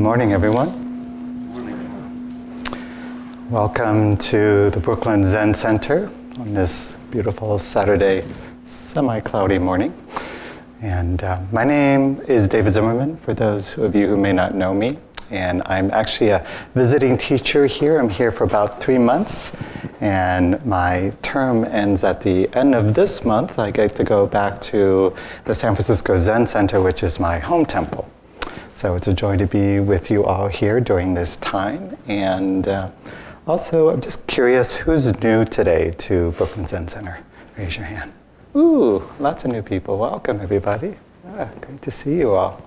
morning, everyone. Welcome to the Brooklyn Zen Center on this beautiful Saturday, semi cloudy morning. And uh, my name is David Zimmerman, for those of you who may not know me. And I'm actually a visiting teacher here. I'm here for about three months. And my term ends at the end of this month. I get to go back to the San Francisco Zen Center, which is my home temple. So it's a joy to be with you all here during this time. And uh, also, I'm just curious who's new today to Brooklyn Zen Center? Raise your hand. Ooh, lots of new people. Welcome, everybody. Ah, great to see you all.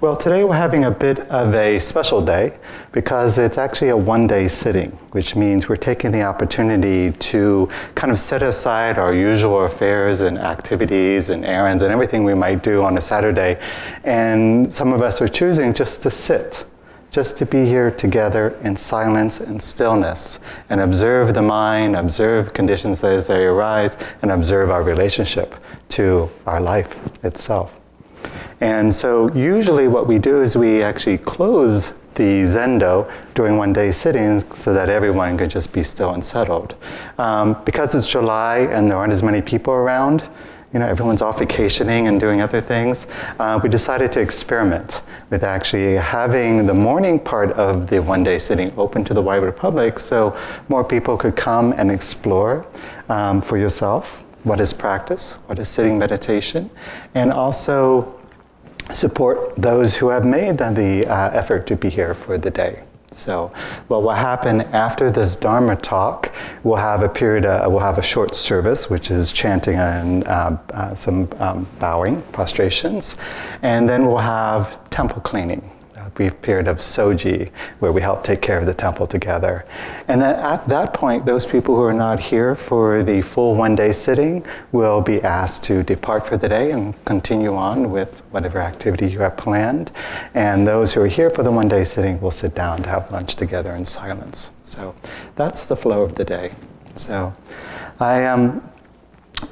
Well, today we're having a bit of a special day because it's actually a one day sitting, which means we're taking the opportunity to kind of set aside our usual affairs and activities and errands and everything we might do on a Saturday. And some of us are choosing just to sit, just to be here together in silence and stillness and observe the mind, observe conditions as they arise, and observe our relationship to our life itself. And so usually what we do is we actually close the zendo during one day sittings so that everyone can just be still and settled. Um, because it's July and there aren't as many people around, you know, everyone's off vacationing and doing other things, uh, we decided to experiment with actually having the morning part of the one day sitting open to the wider public so more people could come and explore um, for yourself what is practice, what is sitting meditation, and also support those who have made the uh, effort to be here for the day. So, well, what happened after this Dharma talk, we'll have a period, uh, we'll have a short service, which is chanting and uh, uh, some um, bowing, prostrations, and then we'll have temple cleaning brief period of soji where we help take care of the temple together. And then at that point, those people who are not here for the full one day sitting will be asked to depart for the day and continue on with whatever activity you have planned. And those who are here for the one day sitting will sit down to have lunch together in silence. So that's the flow of the day. So I am. Um,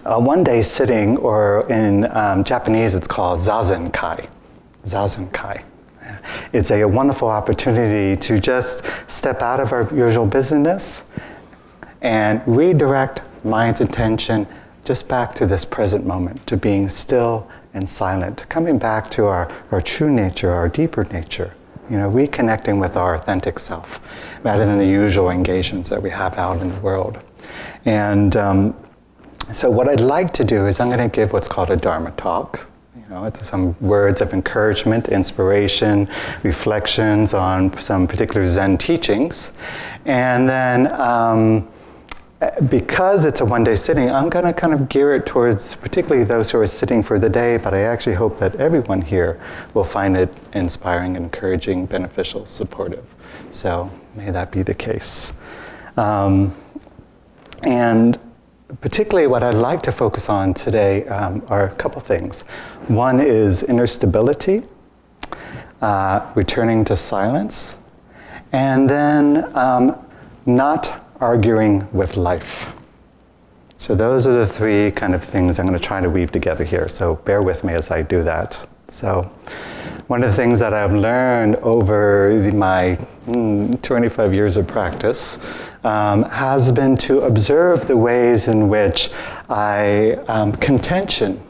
a one day sitting, or in um, Japanese it's called zazen kai. Zazen kai. It's a wonderful opportunity to just step out of our usual business and redirect mind's attention just back to this present moment, to being still and silent, coming back to our, our true nature, our deeper nature. You know, reconnecting with our authentic self rather than the usual engagements that we have out in the world. And um, so, what I'd like to do is I'm going to give what's called a Dharma talk. Know, it's some words of encouragement, inspiration, reflections on some particular Zen teachings. And then, um, because it's a one day sitting, I'm going to kind of gear it towards particularly those who are sitting for the day, but I actually hope that everyone here will find it inspiring, encouraging, beneficial, supportive. So may that be the case. Um, and particularly what I'd like to focus on today um, are a couple things. One is inner stability, uh, returning to silence, and then um, not arguing with life. So, those are the three kind of things I'm going to try to weave together here. So, bear with me as I do that. So, one of the things that I've learned over the, my mm, 25 years of practice um, has been to observe the ways in which I um, contention.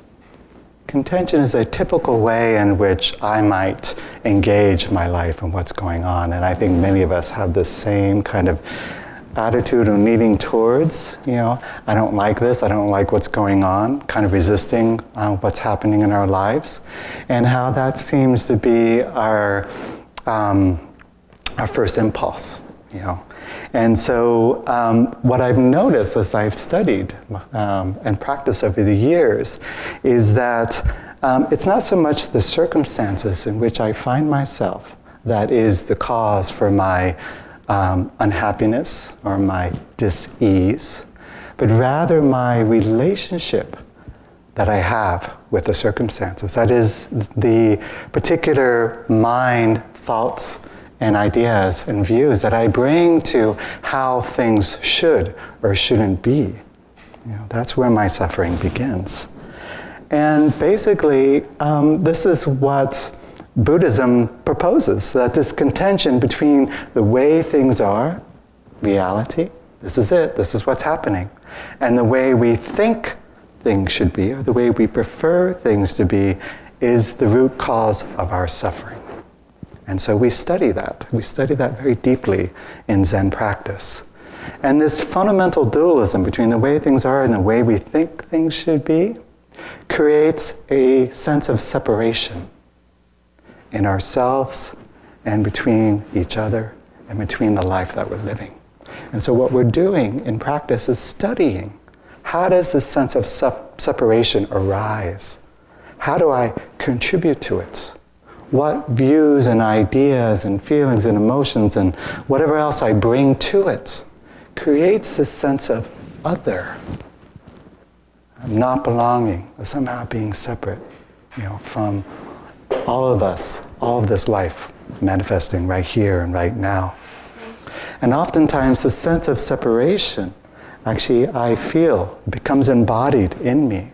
Contention is a typical way in which I might engage my life and what's going on, and I think many of us have the same kind of attitude of leaning towards, you know, I don't like this, I don't like what's going on, kind of resisting uh, what's happening in our lives, and how that seems to be our um, our first impulse, you know. And so, um, what I've noticed as I've studied um, and practiced over the years is that um, it's not so much the circumstances in which I find myself that is the cause for my um, unhappiness or my dis-ease, but rather my relationship that I have with the circumstances. That is the particular mind, thoughts, and ideas and views that I bring to how things should or shouldn't be. You know, that's where my suffering begins. And basically, um, this is what Buddhism proposes that this contention between the way things are, reality, this is it, this is what's happening, and the way we think things should be, or the way we prefer things to be, is the root cause of our suffering. And so we study that. We study that very deeply in Zen practice. And this fundamental dualism between the way things are and the way we think things should be creates a sense of separation in ourselves and between each other and between the life that we're living. And so, what we're doing in practice is studying how does this sense of separation arise? How do I contribute to it? What views and ideas and feelings and emotions and whatever else I bring to it creates this sense of other, not belonging, or somehow being separate, you know, from all of us, all of this life manifesting right here and right now. And oftentimes, the sense of separation, actually, I feel becomes embodied in me,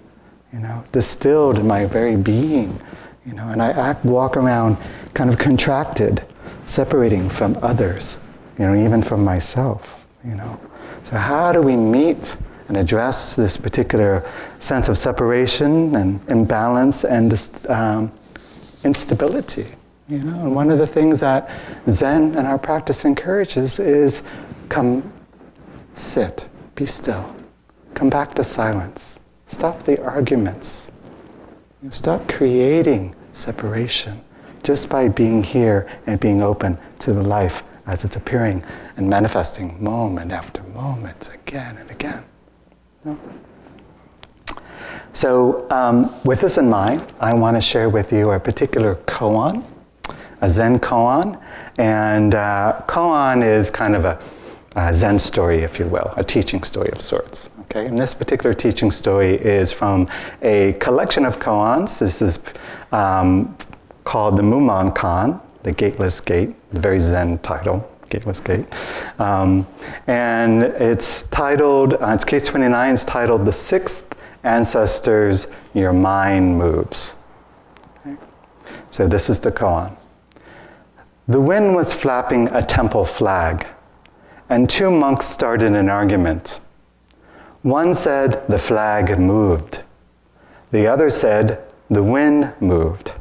you know, distilled in my very being, you know, and I act, walk around kind of contracted, separating from others, you know, even from myself, you know. So, how do we meet and address this particular sense of separation and imbalance and um, instability? You know, and one of the things that Zen and our practice encourages is come sit, be still, come back to silence, stop the arguments, stop creating separation just by being here and being open to the life as it's appearing and manifesting moment after moment, again and again. You know? So, um, with this in mind, I want to share with you a particular koan a Zen koan. And uh, koan is kind of a, a, Zen story, if you will, a teaching story of sorts. Okay? And this particular teaching story is from a collection of koans. This is um, called the Mumon Kan, the Gateless Gate, the very Zen title. Gateless Gate. Um, and it's titled, uh, it's case 29, it's titled The Sixth Ancestors Your Mind Moves. Okay? So this is the koan. The wind was flapping a temple flag, and two monks started an argument. One said the flag moved. The other said the wind moved.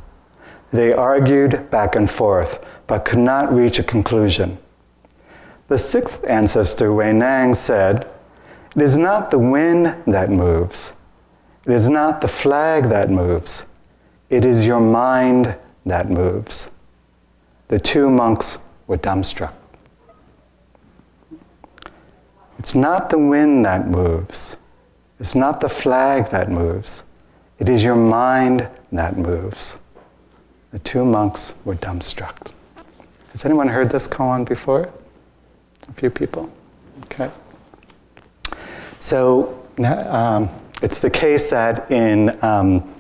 They argued back and forth, but could not reach a conclusion. The sixth ancestor, Huineng, said, It is not the wind that moves. It is not the flag that moves. It is your mind that moves the two monks were dumbstruck. It's not the wind that moves, it's not the flag that moves, it is your mind that moves. The two monks were dumbstruck. Has anyone heard this koan before? A few people? Okay. So um, it's the case that in um,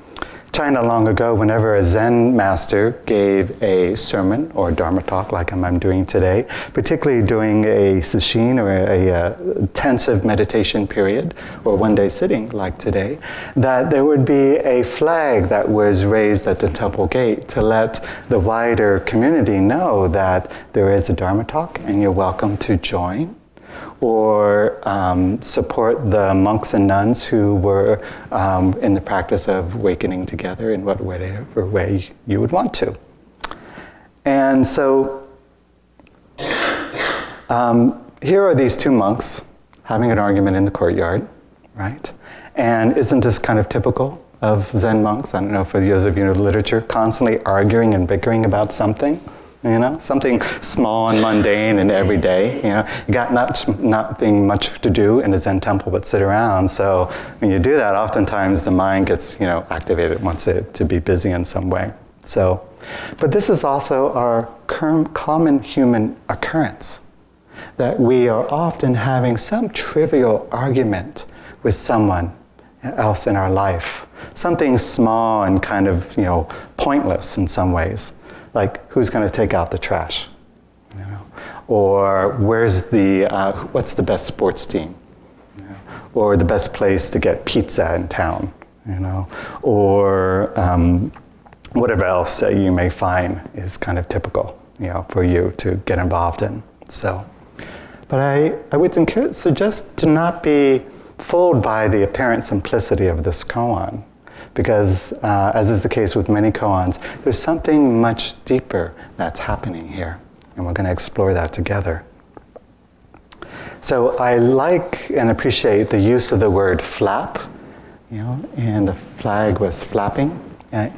China long ago, whenever a Zen master gave a sermon or a Dharma talk like I'm doing today, particularly during a sesshin or a, a, intensive meditation period or one day sitting like today, that there would be a flag that was raised at the temple gate to let the wider community know that there is a Dharma talk and you're welcome to join or um, support the monks and nuns who were um, in the practice of awakening together in whatever way you would want to. And so um, here are these two monks having an argument in the courtyard, right? And isn't this kind of typical of Zen monks? I don't know for those of you know literature, constantly arguing and bickering about something you know, something small and mundane and everyday. You know, you got not, nothing much to do in a Zen temple but sit around. So when you do that, oftentimes the mind gets, you know, activated, wants it to be busy in some way. So, but this is also our common human occurrence that we are often having some trivial argument with someone else in our life, something small and kind of, you know, pointless in some ways like who's going to take out the trash, you know? or where's the uh, what's the best sports team, or the best place to get pizza in town, you know, or um, whatever else that you may find is kind of typical, you know, for you to get involved in. So, but I, I would suggest to not be fooled by the apparent simplicity of this koan, because uh, as is the case with many koans, there's something much deeper that's happening here, and we're going to explore that together. So I like and appreciate the use of the word flap, you know, and the flag was flapping. Right?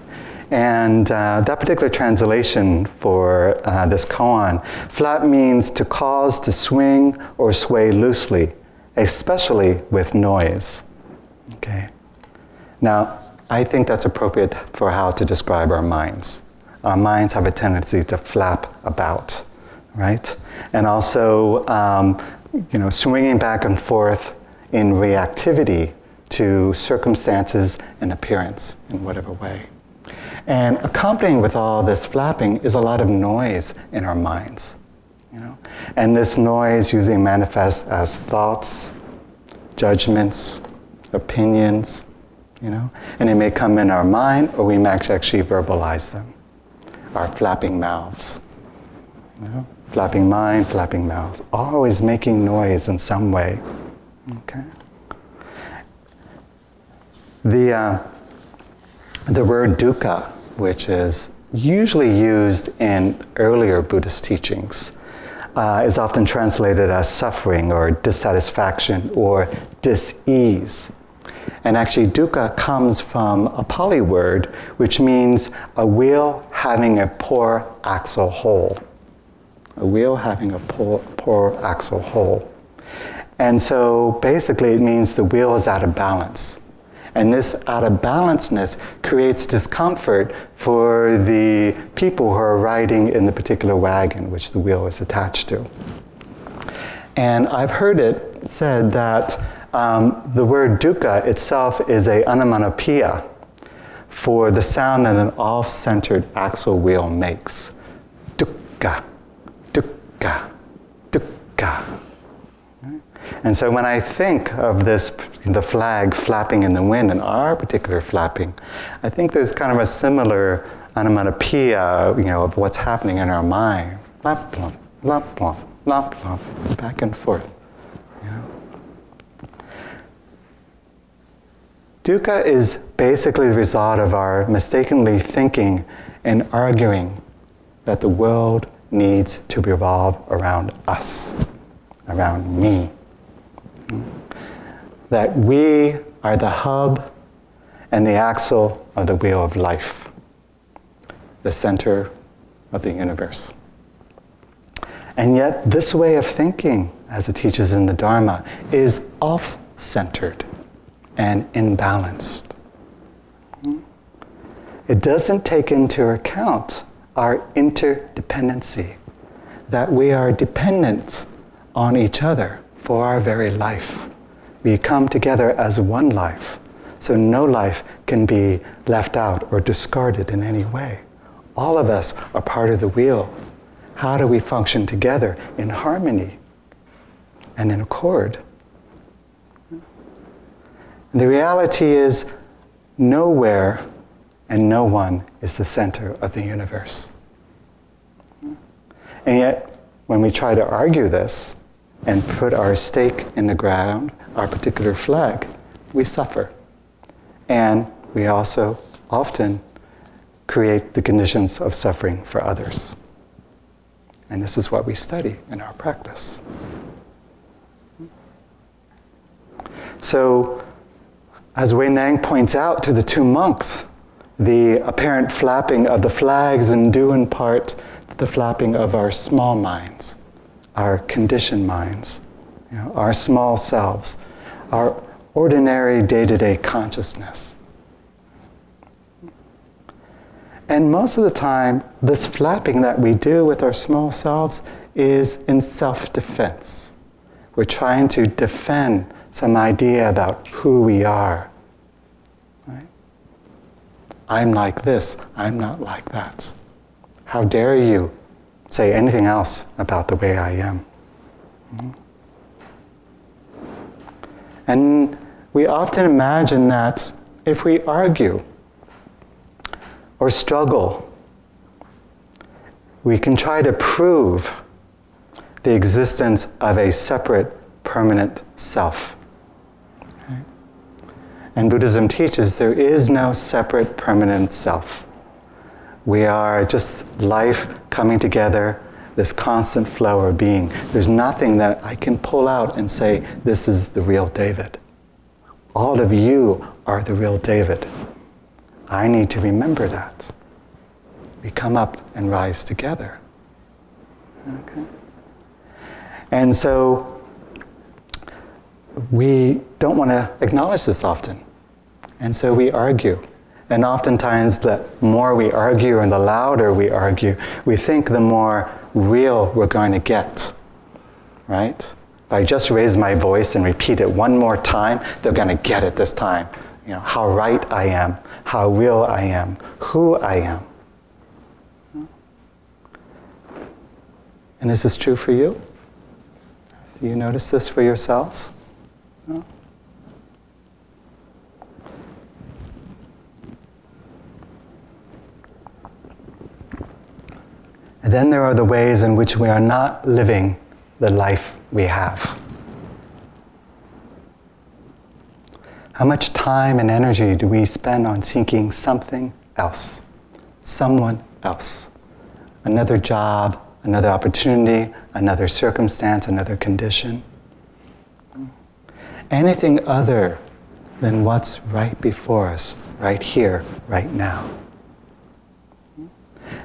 And uh, that particular translation for uh, this koan, flap means to cause to swing or sway loosely, especially with noise. Okay. Now, I think that's appropriate for how to describe our minds. Our minds have a tendency to flap about, right? And also, um, you know, swinging back and forth in reactivity to circumstances and appearance in whatever way. And accompanying with all this flapping is a lot of noise in our minds. You know? And this noise usually manifests as thoughts, judgments, opinions, you know? And it may come in our mind or we may actually verbalize them. Our flapping mouths. You know? Flapping mind, flapping mouths. Always making noise in some way. Okay? The, uh, the word dukkha, which is usually used in earlier Buddhist teachings, uh, is often translated as suffering or dissatisfaction or dis-ease. And actually, dukkha comes from a Pali word which means a wheel having a poor axle hole. A wheel having a poor, poor axle hole. And so basically, it means the wheel is out of balance. And this out of balanceness creates discomfort for the people who are riding in the particular wagon which the wheel is attached to. And I've heard it said that um, the word dukkha itself is a onomatopoeia for the sound that an off-centered axle wheel makes. Dukkha, dukkha, dukkha. And so when I think of this, the flag flapping in the wind and our particular flapping, I think there's kind of a similar onomatopoeia, you know, of what's happening in our mind. Flap, plump, flap, plump, flap, plump, back and forth. You know? Dukkha is basically the result of our mistakenly thinking and arguing that the world needs to revolve around us, around me that we are the hub and the axle of the wheel of life, the center of the universe. And yet, this way of thinking, as it teaches in the Dharma, is off centered and imbalanced. It doesn't take into account our interdependency, that we are dependent on each other for our very life. We come together as one life, so no life can be left out or discarded in any way. All of us are part of the wheel. How do we function together in harmony and in accord? The reality is, nowhere and no one is the center of the universe. And yet, when we try to argue this, and put our stake in the ground, our particular flag, we suffer. And we also often create the conditions of suffering for others. And this is what we study in our practice. So, as Huineng points out to the two monks, the apparent flapping of the flags and due in part the flapping of our small minds our conditioned minds, you know, our small selves, our ordinary day to day consciousness. And most of the time, this flapping that we do with our small selves is in self defense. We're trying to defend some idea about who we are. Right? I'm like this, I'm not like that. How dare you say anything else about the way I am. Mm-hmm. And we often imagine that if we argue or struggle. We can try to prove the existence of a separate, permanent self. And Buddhism teaches there is no separate, permanent self. We are just life coming together, this constant flow of being. There's nothing that I can pull out and say, this is the real David. All of you are the real David. I need to remember that. We come up and rise together. Okay? And so we don't want to acknowledge this often. And so we argue. And oftentimes, the more we argue and the louder we argue, we think the more real we're going to get. Right? If I just raise my voice and repeat it one more time, they're going to get it this time. You know, how right I am, how real I am, who I am. And is this true for you? Do you notice this for yourselves? And then there are the ways in which we are not living the life we have. How much time and energy do we spend on seeking something else, someone else, another job, another opportunity, another circumstance, another condition? Anything other than what's right before us, right here, right now.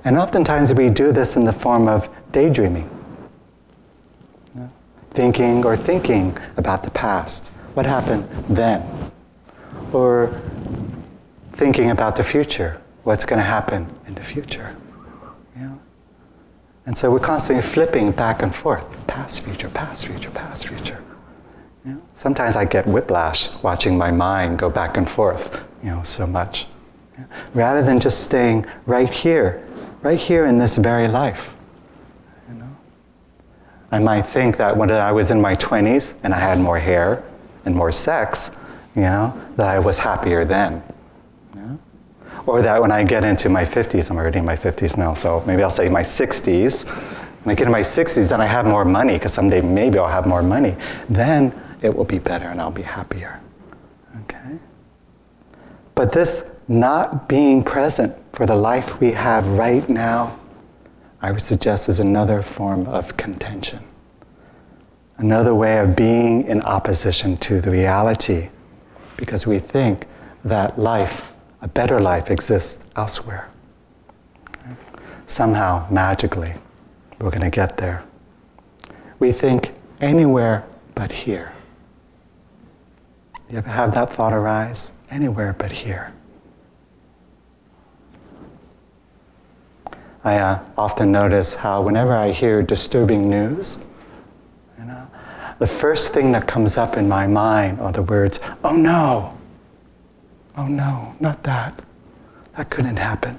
And oftentimes we do this in the form of daydreaming, thinking or thinking about the past. What happened then? Or thinking about the future. What's going to happen in the future? And so we're constantly flipping back and forth past, future, past, future, past, future. Sometimes I get whiplash watching my mind go back and forth, you know, so much. Rather than just staying right here right here in this very life. You know? I might think that when I was in my 20s and I had more hair and more sex, you know, that I was happier then. Or that when I get into my 50s, I'm already in my 50s now, so maybe I'll say my 60s. When I get in my 60s, then I have more money, because someday maybe I'll have more money. Then it will be better and I'll be happier. Okay? But this not being present for the life we have right now, I would suggest is another form of contention. Another way of being in opposition to the reality because we think that life, a better life, exists elsewhere. Somehow, magically, we're going to get there. We think anywhere but here. You ever have that thought arise? Anywhere but here. I uh, often notice how whenever I hear disturbing news, you know, the first thing that comes up in my mind are the words, oh no, oh no, not that. That couldn't happen.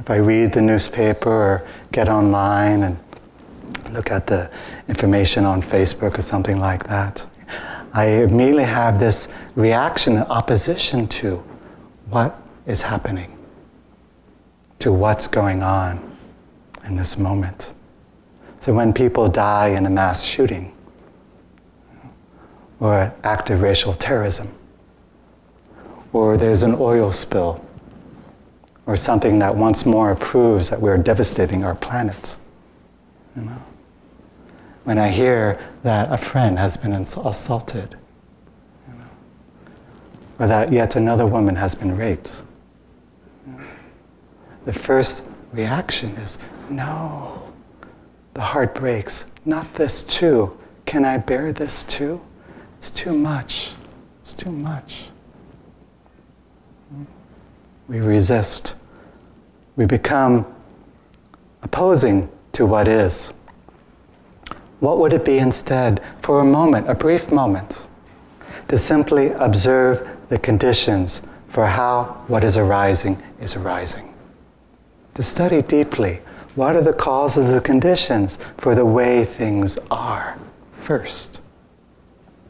If I read the newspaper or get online and look at the information on Facebook or something like that, I immediately have this reaction opposition to what is happening to what's going on in this moment. So when people die in a mass shooting or active racial terrorism, or there's an oil spill, or something that once more proves that we're devastating our planet. You know? When I hear that a friend has been assaulted, you know? or that yet another woman has been raped, the first reaction is, no. The heart breaks. Not this too. Can I bear this too? It's too much. It's too much. We resist. We become opposing to what is. What would it be instead, for a moment, a brief moment, to simply observe the conditions for how what is arising is arising? to study deeply what are the causes the conditions for the way things are first.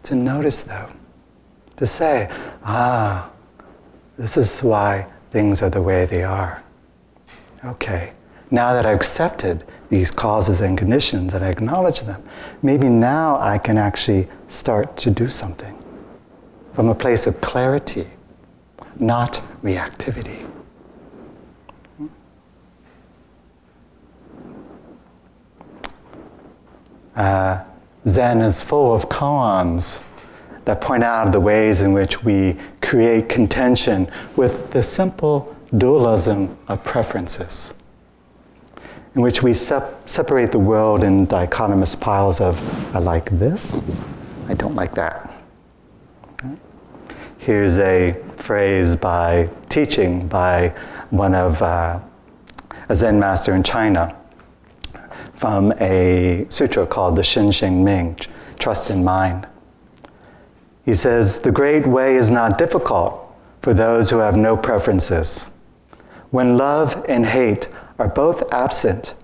To notice them. To say, ah, this is why things are the way they are. Okay, now that I've accepted these causes and conditions and I acknowledge them, maybe now I can actually start to do something from a place of clarity, not reactivity. Uh, Zen is full of koans that point out the ways in which we create contention with the simple dualism of preferences, in which we sep- separate the world in dichotomous piles of, I like this, I don't like that. Here's a phrase by teaching by one of uh, a Zen master in China from a sutra called the Shin Ming, Trust in Mind. He says, The great way is not difficult for those who have no preferences. When love and hate are both absent,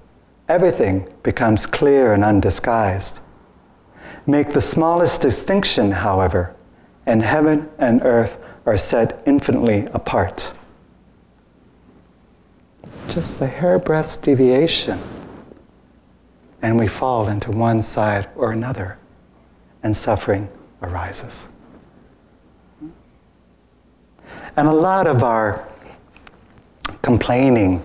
everything becomes clear and undisguised. Make the smallest distinction, however, and heaven and earth are set infinitely apart. Just the hairbreadth deviation, and we fall into one side or another, and suffering arises. And a lot of our complaining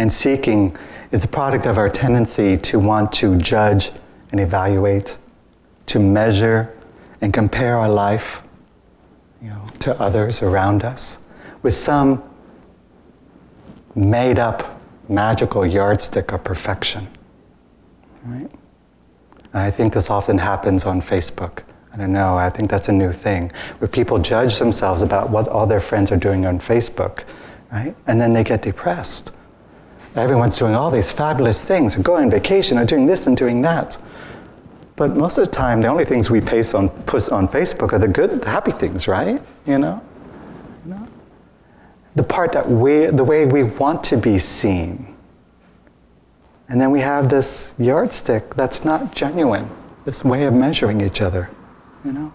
and seeking is a product of our tendency to want to judge and evaluate, to measure and compare our life you know, to others around us with some made up magical yardstick of perfection. Right? I think this often happens on Facebook. I don't know, I think that's a new thing where people judge themselves about what all their friends are doing on Facebook, right? And then they get depressed. Everyone's doing all these fabulous things, and going on vacation, and doing this and doing that. But most of the time, the only things we paste on, put on Facebook are the good, the happy things, right? You know? you know? The part that we, the way we want to be seen. And then we have this yardstick that's not genuine, this way of measuring each other you know?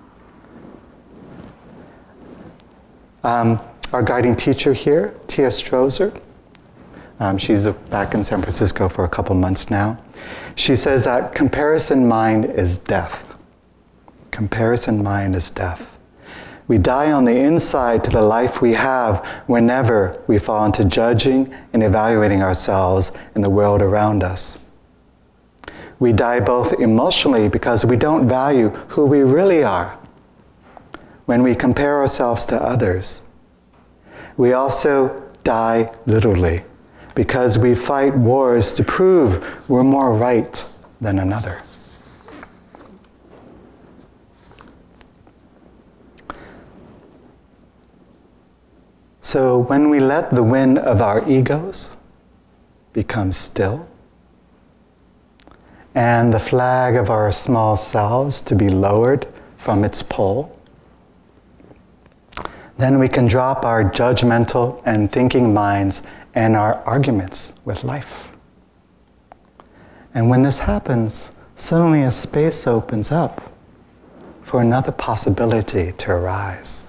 Um, our guiding teacher here, Teah Strozer, um, she's back in San Francisco for a couple months now. She says that comparison mind is death. Comparison mind is death. We die on the inside to the life we have whenever we fall into judging and evaluating ourselves and the world around us. We die both emotionally because we don't value who we really are when we compare ourselves to others. We also die literally because we fight wars to prove we're more right than another. So when we let the wind of our egos become still, and the flag of our small selves to be lowered from its pole. Then we can drop our judgmental and thinking minds and our arguments with life. And when this happens, suddenly a space opens up for another possibility to arise.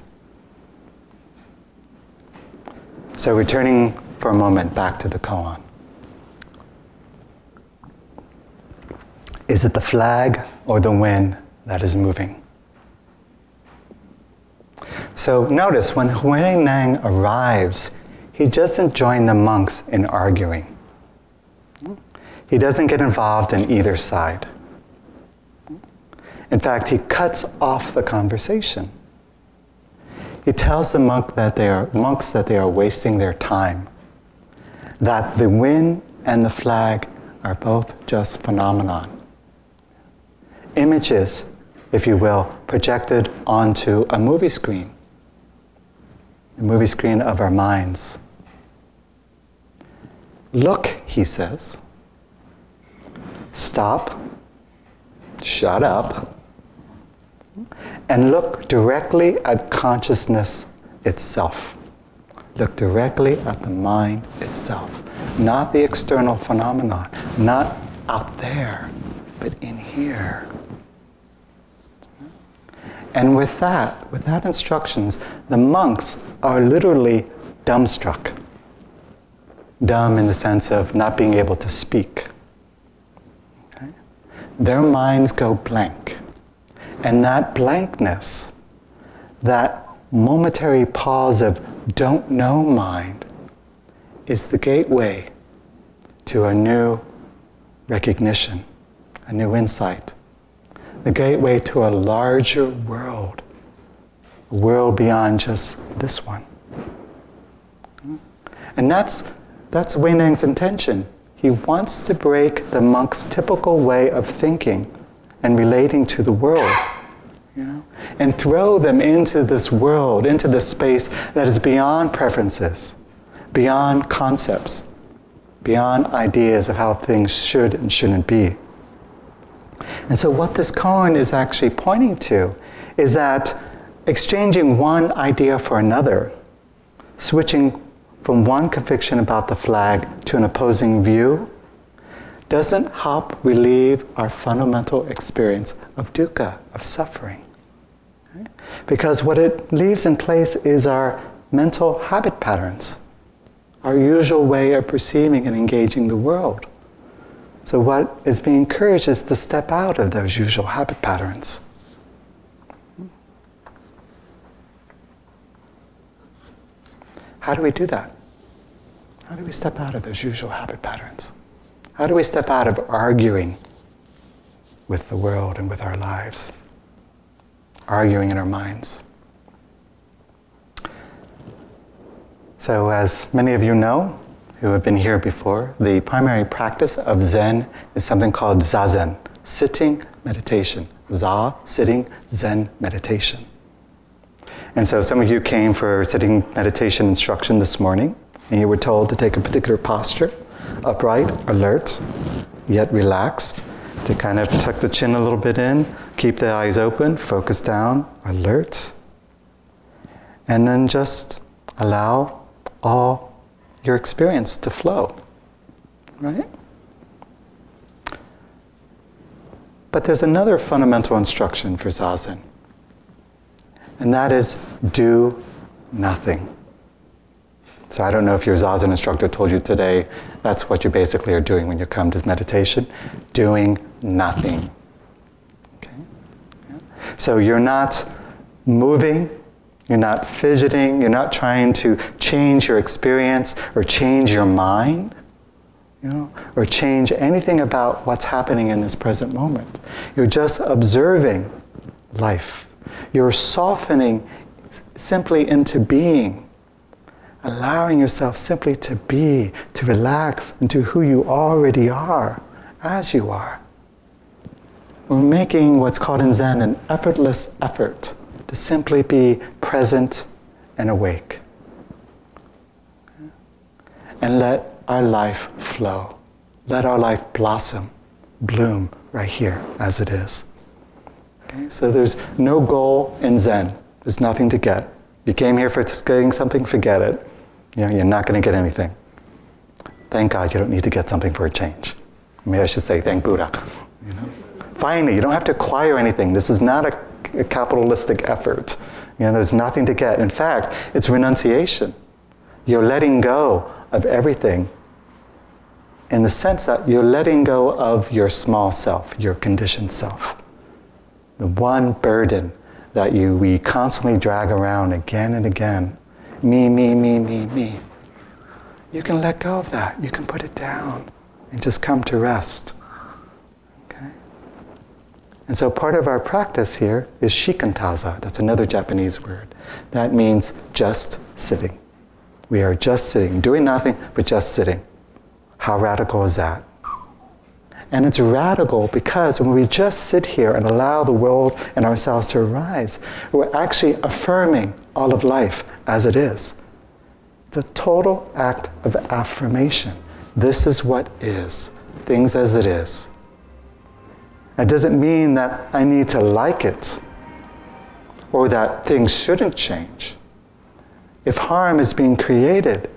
So, returning for a moment back to the koan. Is it the flag or the wind that is moving? So notice when Huineng arrives, he doesn't join the monks in arguing. He doesn't get involved in either side. In fact, he cuts off the conversation. He tells the monk that they are, monks that they are wasting their time, that the wind and the flag are both just phenomenon images, if you will, projected onto a movie screen, the movie screen of our minds. Look, he says. Stop, shut up, and look directly at consciousness itself. Look directly at the mind itself, not the external phenomenon, not out there, but in here. And with that, with that instructions, the monks are literally dumbstruck. Dumb in the sense of not being able to speak. Okay? Their minds go blank. And that blankness, that momentary pause of don't know mind, is the gateway to a new recognition, a new insight, the gateway to a larger world, a world beyond just this one. Hmm? And that's, that's Huineng's intention. He wants to break the monk's typical way of thinking and relating to the world. You know, and throw them into this world, into this space that is beyond preferences, beyond concepts, beyond ideas of how things should and shouldn't be. And so, what this koan is actually pointing to is that exchanging one idea for another, switching from one conviction about the flag to an opposing view, doesn't help relieve our fundamental experience of dukkha, of suffering. Because what it leaves in place is our mental habit patterns, our usual way of perceiving and engaging the world. So, what is being encouraged is to step out of those usual habit patterns. How do we do that? How do we step out of those usual habit patterns? How do we step out of arguing with the world and with our lives? arguing in our minds. So, as many of you know who have been here before, the primary practice of Zen is something called Zazen, sitting meditation. Za, sitting, Zen meditation. And so, some of you came for sitting meditation instruction this morning, and you were told to take a particular posture upright, alert, yet relaxed, to kind of tuck the chin a little bit in, keep the eyes open, focus down, alert, and then just allow all your experience to flow, right? But there's another fundamental instruction for Zazen, and that is do nothing. So I don't know if your Zazen instructor told you today that's what you basically are doing when you come to meditation doing nothing. Okay? So you're not moving, you're not fidgeting, you're not trying to change your experience or change your mind. You know, or change anything about what's happening in this present moment. You're just observing life. You're softening simply into being allowing yourself simply to be, to relax into who you already are, as you are. We're making what's called in Zen an effortless effort to simply be present and awake. And let our life flow. Let our life blossom, bloom right here as it is. Okay? So there's no goal in Zen. There's nothing to get. You came here for getting something, forget it. Know, you're not going to get anything. Thank God you don't need to get something for a change. Maybe I should say, thank Buddha. You know? Finally, you don't have to acquire anything. This is not a, a capitalistic effort. You know, there's nothing to get. In fact, it's renunciation. You're letting go of everything in the sense that you're letting go of your small self, your conditioned self. The one burden that you, we constantly drag around again and again me, me, me, me, me. You can let go of that. You can put it down and just come to rest. Okay? And so part of our practice here is shikantaza. That's another Japanese word. That means just sitting. We are just sitting, doing nothing, but just sitting. How radical is that? And it's radical because when we just sit here and allow the world and ourselves to arise, we're actually affirming all of life as it is. It's a total act of affirmation. This is what is, things as it is. It doesn't mean that I need to like it or that things shouldn't change. If harm is being created,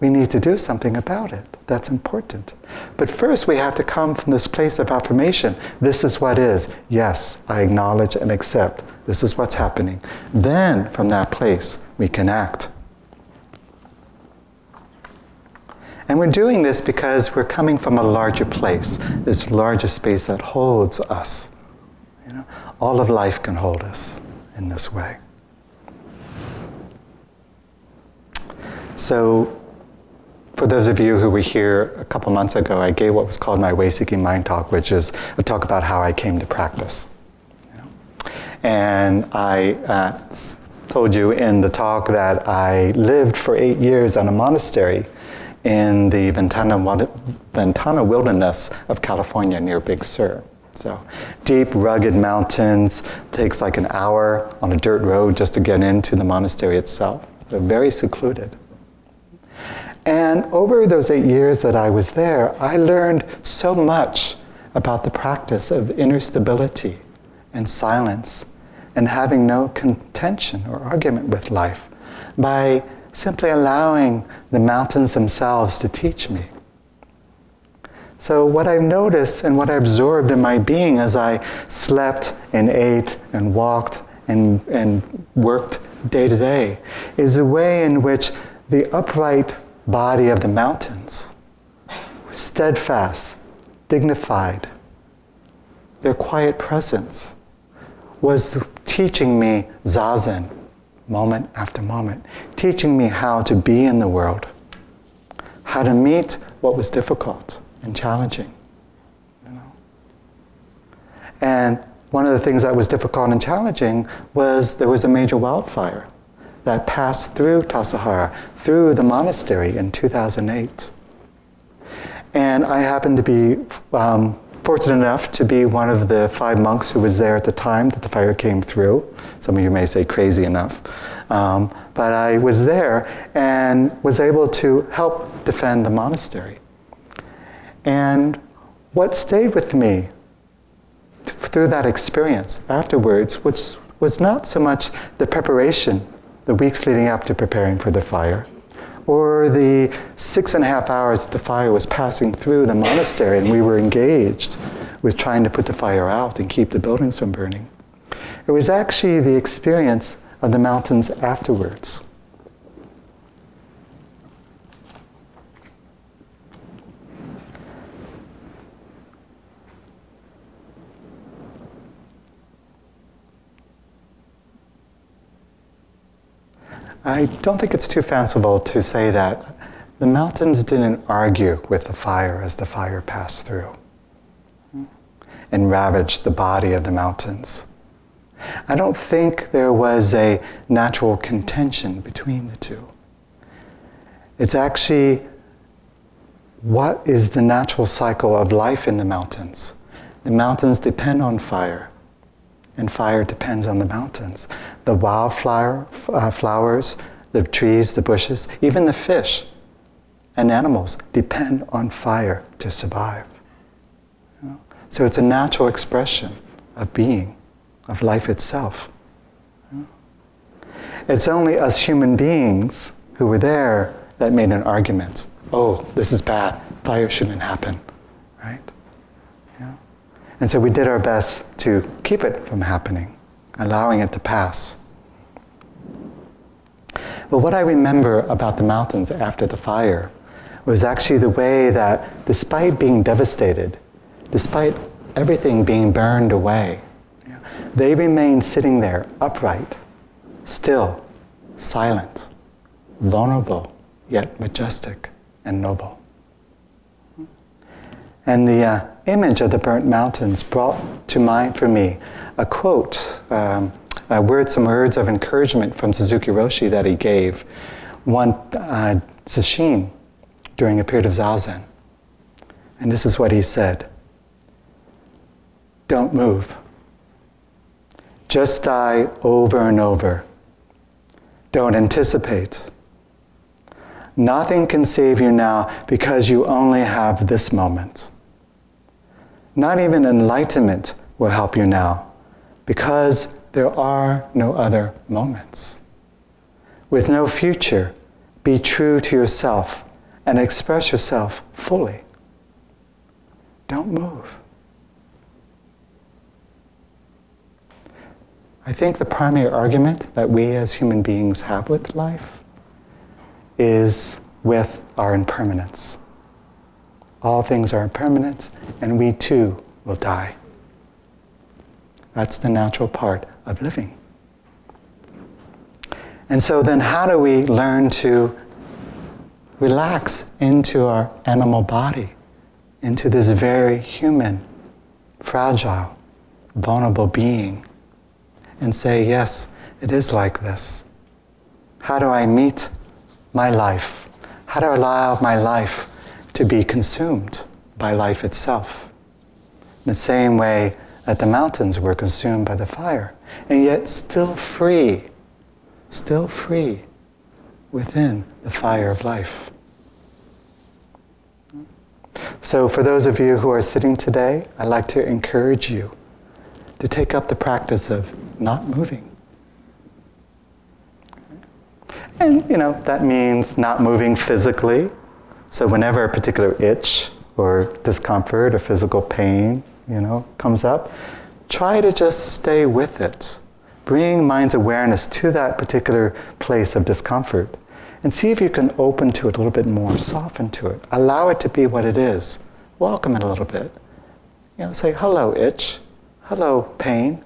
we need to do something about it. That's important. But first, we have to come from this place of affirmation. This is what is. Yes, I acknowledge and accept. This is what's happening. Then, from that place, we can act. And we're doing this because we're coming from a larger place, this larger space that holds us. You know, all of life can hold us in this way. So, for those of you who were here a couple months ago, I gave what was called my Way Seeking Mind Talk, which is a talk about how I came to practice. And I uh, told you in the talk that I lived for eight years in a monastery in the Ventana, Ventana wilderness of California near Big Sur. So deep, rugged mountains, takes like an hour on a dirt road just to get into the monastery itself. So very secluded. And over those eight years that I was there, I learned so much about the practice of inner stability and silence and having no contention or argument with life by simply allowing the mountains themselves to teach me. So, what I've noticed and what I absorbed in my being as I slept and ate and walked and, and worked day to day is a way in which the upright body of the mountains, steadfast, dignified. Their quiet presence was teaching me zazen moment after moment, teaching me how to be in the world, how to meet what was difficult and challenging. You know? And one of the things that was difficult and challenging was there was a major wildfire that passed through Tassajara, through the monastery in 2008. And I happened to be um, fortunate enough to be one of the five monks who was there at the time that the fire came through. Some of you may say crazy enough. Um, but I was there and was able to help defend the monastery. And what stayed with me through that experience afterwards, which was not so much the preparation the weeks leading up to preparing for the fire, or the six and a half hours that the fire was passing through the monastery and we were engaged with trying to put the fire out and keep the buildings from burning. It was actually the experience of the mountains afterwards. I don't think it's too fanciful to say that the mountains didn't argue with the fire as the fire passed through and ravaged the body of the mountains. I don't think there was a natural contention between the two. It's actually what is the natural cycle of life in the mountains? The mountains depend on fire and fire depends on the mountains. The wildflower uh, flowers, the trees, the bushes, even the fish and animals depend on fire to survive. You know? So it's a natural expression of being, of life itself. You know? It's only us human beings who were there that made an argument. Oh, this is bad. Fire shouldn't happen. And so we did our best to keep it from happening, allowing it to pass. But what I remember about the mountains after the fire was actually the way that, despite being devastated, despite everything being burned away, they remained sitting there upright, still, silent, vulnerable, yet majestic and noble. And the uh, image of the burnt mountains brought to mind for me a quote, um, a word, some words of encouragement from Suzuki Roshi that he gave one uh, during a period of zazen. And this is what he said Don't move. Just die over and over. Don't anticipate. Nothing can save you now because you only have this moment. Not even enlightenment will help you now because there are no other moments. With no future, be true to yourself and express yourself fully. Don't move. I think the primary argument that we as human beings have with life is with our impermanence. All things are impermanent, and we too will die. That's the natural part of living. And so, then, how do we learn to relax into our animal body, into this very human, fragile, vulnerable being, and say, Yes, it is like this? How do I meet my life? How do I allow my life to be consumed by life itself? In the same way that the mountains were consumed by the fire, and yet still free, still free within the fire of life. So, for those of you who are sitting today, I'd like to encourage you to take up the practice of not moving. And, you know, that means not moving physically. So, whenever a particular itch or discomfort or physical pain, you know, comes up, try to just stay with it. Bring mind's awareness to that particular place of discomfort and see if you can open to it a little bit more, soften to it. Allow it to be what it is. Welcome it a little bit. You know, say, hello, itch. Hello, pain.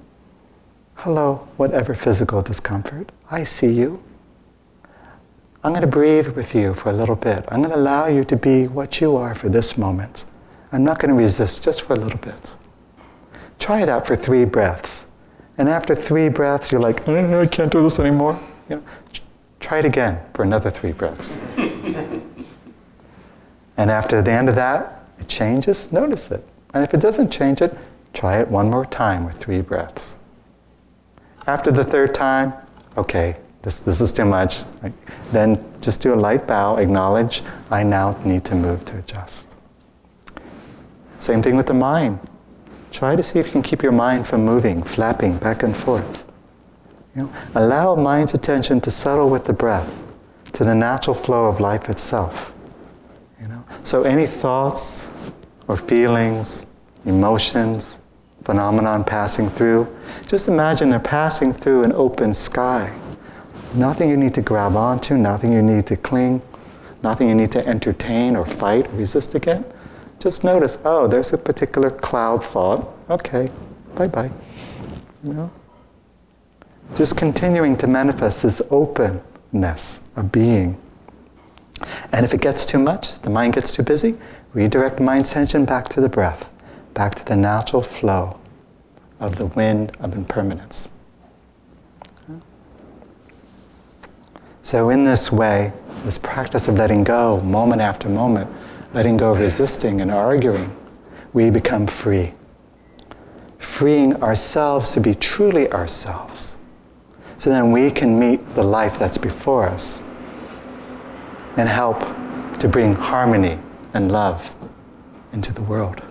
Hello, whatever physical discomfort. I see you. I'm going to breathe with you for a little bit. I'm going to allow you to be what you are for this moment. I'm not going to resist just for a little bit. Try it out for three breaths. And after three breaths, you're like, mm, I can't do this anymore. You know, try it again for another three breaths. and after the end of that, it changes, notice it. And if it doesn't change it, Try it one more time with three breaths. After the third time, okay, this, this is too much. Then just do a light bow, acknowledge, I now need to move to adjust. Same thing with the mind. Try to see if you can keep your mind from moving, flapping back and forth. You know, allow mind's attention to settle with the breath, to the natural flow of life itself. You know? So any thoughts or feelings, emotions, phenomenon passing through. Just imagine they're passing through an open sky. Nothing you need to grab onto, nothing you need to cling, nothing you need to entertain or fight resist again. Just notice, oh, there's a particular cloud thought. Okay, bye bye. You know? Just continuing to manifest this openness of being. And if it gets too much, the mind gets too busy, redirect mind's attention back to the breath back to the natural flow of the wind of impermanence. So, in this way, this practice of letting go moment after moment, letting go of resisting and arguing, we become free. Freeing ourselves to be truly ourselves. So then we can meet the life that's before us and help to bring harmony and love into the world.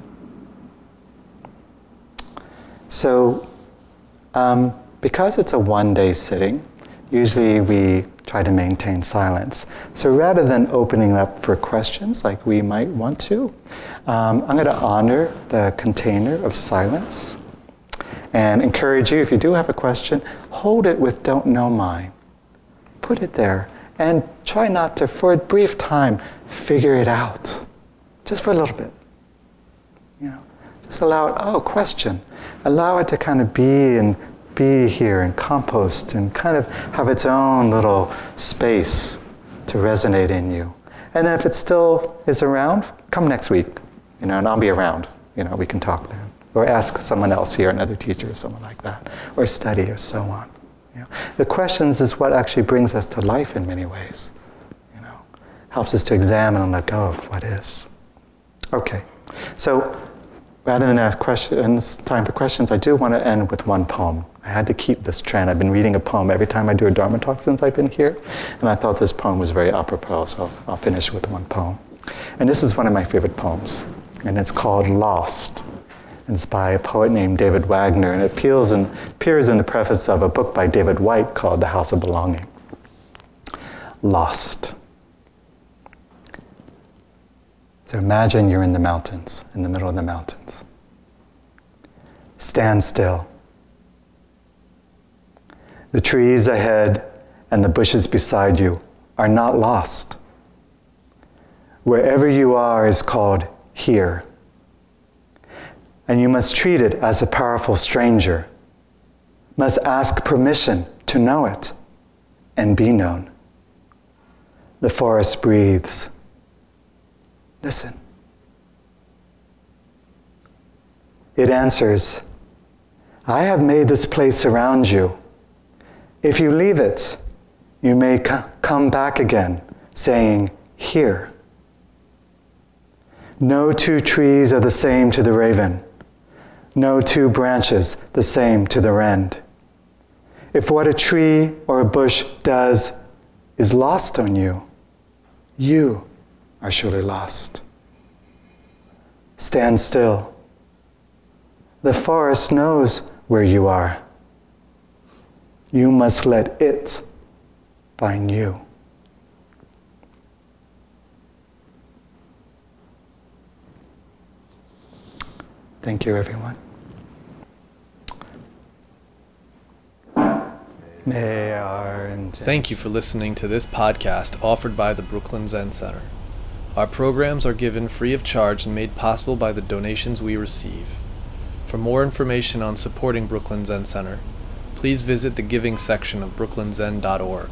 So, um, because it's a one day sitting, usually we try to maintain silence. So rather than opening up for questions like we might want to, um, I'm going to honor the container of silence and encourage you, if you do have a question, hold it with don't know mind. Put it there and try not to, for a brief time, figure it out. Just for a little bit. You know, just allow it, oh, question allow it to kind of be and be here and compost and kind of have its own little space to resonate in you. And if it still is around, come next week, you know, and I'll be around. You know, we can talk then. Or ask someone else here, another teacher or someone like that. Or study or so on. You know, the questions is what actually brings us to life in many ways. You know, helps us to examine and let go of what is. Okay, so rather than ask questions, time for questions, I do want to end with one poem. I had to keep this trend. I've been reading a poem every time I do a Dharma talk since I've been here, and I thought this poem was very apropos, so I'll finish with one poem. And this is one of my favorite poems, and it's called Lost. It's by a poet named David Wagoner, and it appeals appears in the preface of a book by David Whyte called The House of Belonging. Lost. So imagine you're in the mountains, in the middle of the mountains. Stand still. The trees ahead and the bushes beside you are not lost. wherever you are is called here. And you must treat it as a powerful stranger, must ask permission to know it and be known. The forest breathes. Listen. It answers, I have made this place around you. If you leave it, you may come back again, saying, Here. No two trees are the same to the raven, no two branches the same to the rend. If what a tree or a bush does is lost on you, you are surely lost. Stand still. The forest knows where you are. You must let it find you. Thank you, everyone. Thank you for listening to this podcast offered by the Brooklyn Zen Center. Our programs are given free of charge and made possible by the donations we receive. For more information on supporting Brooklyn Zen Center, please visit the giving section of brooklynzen.org.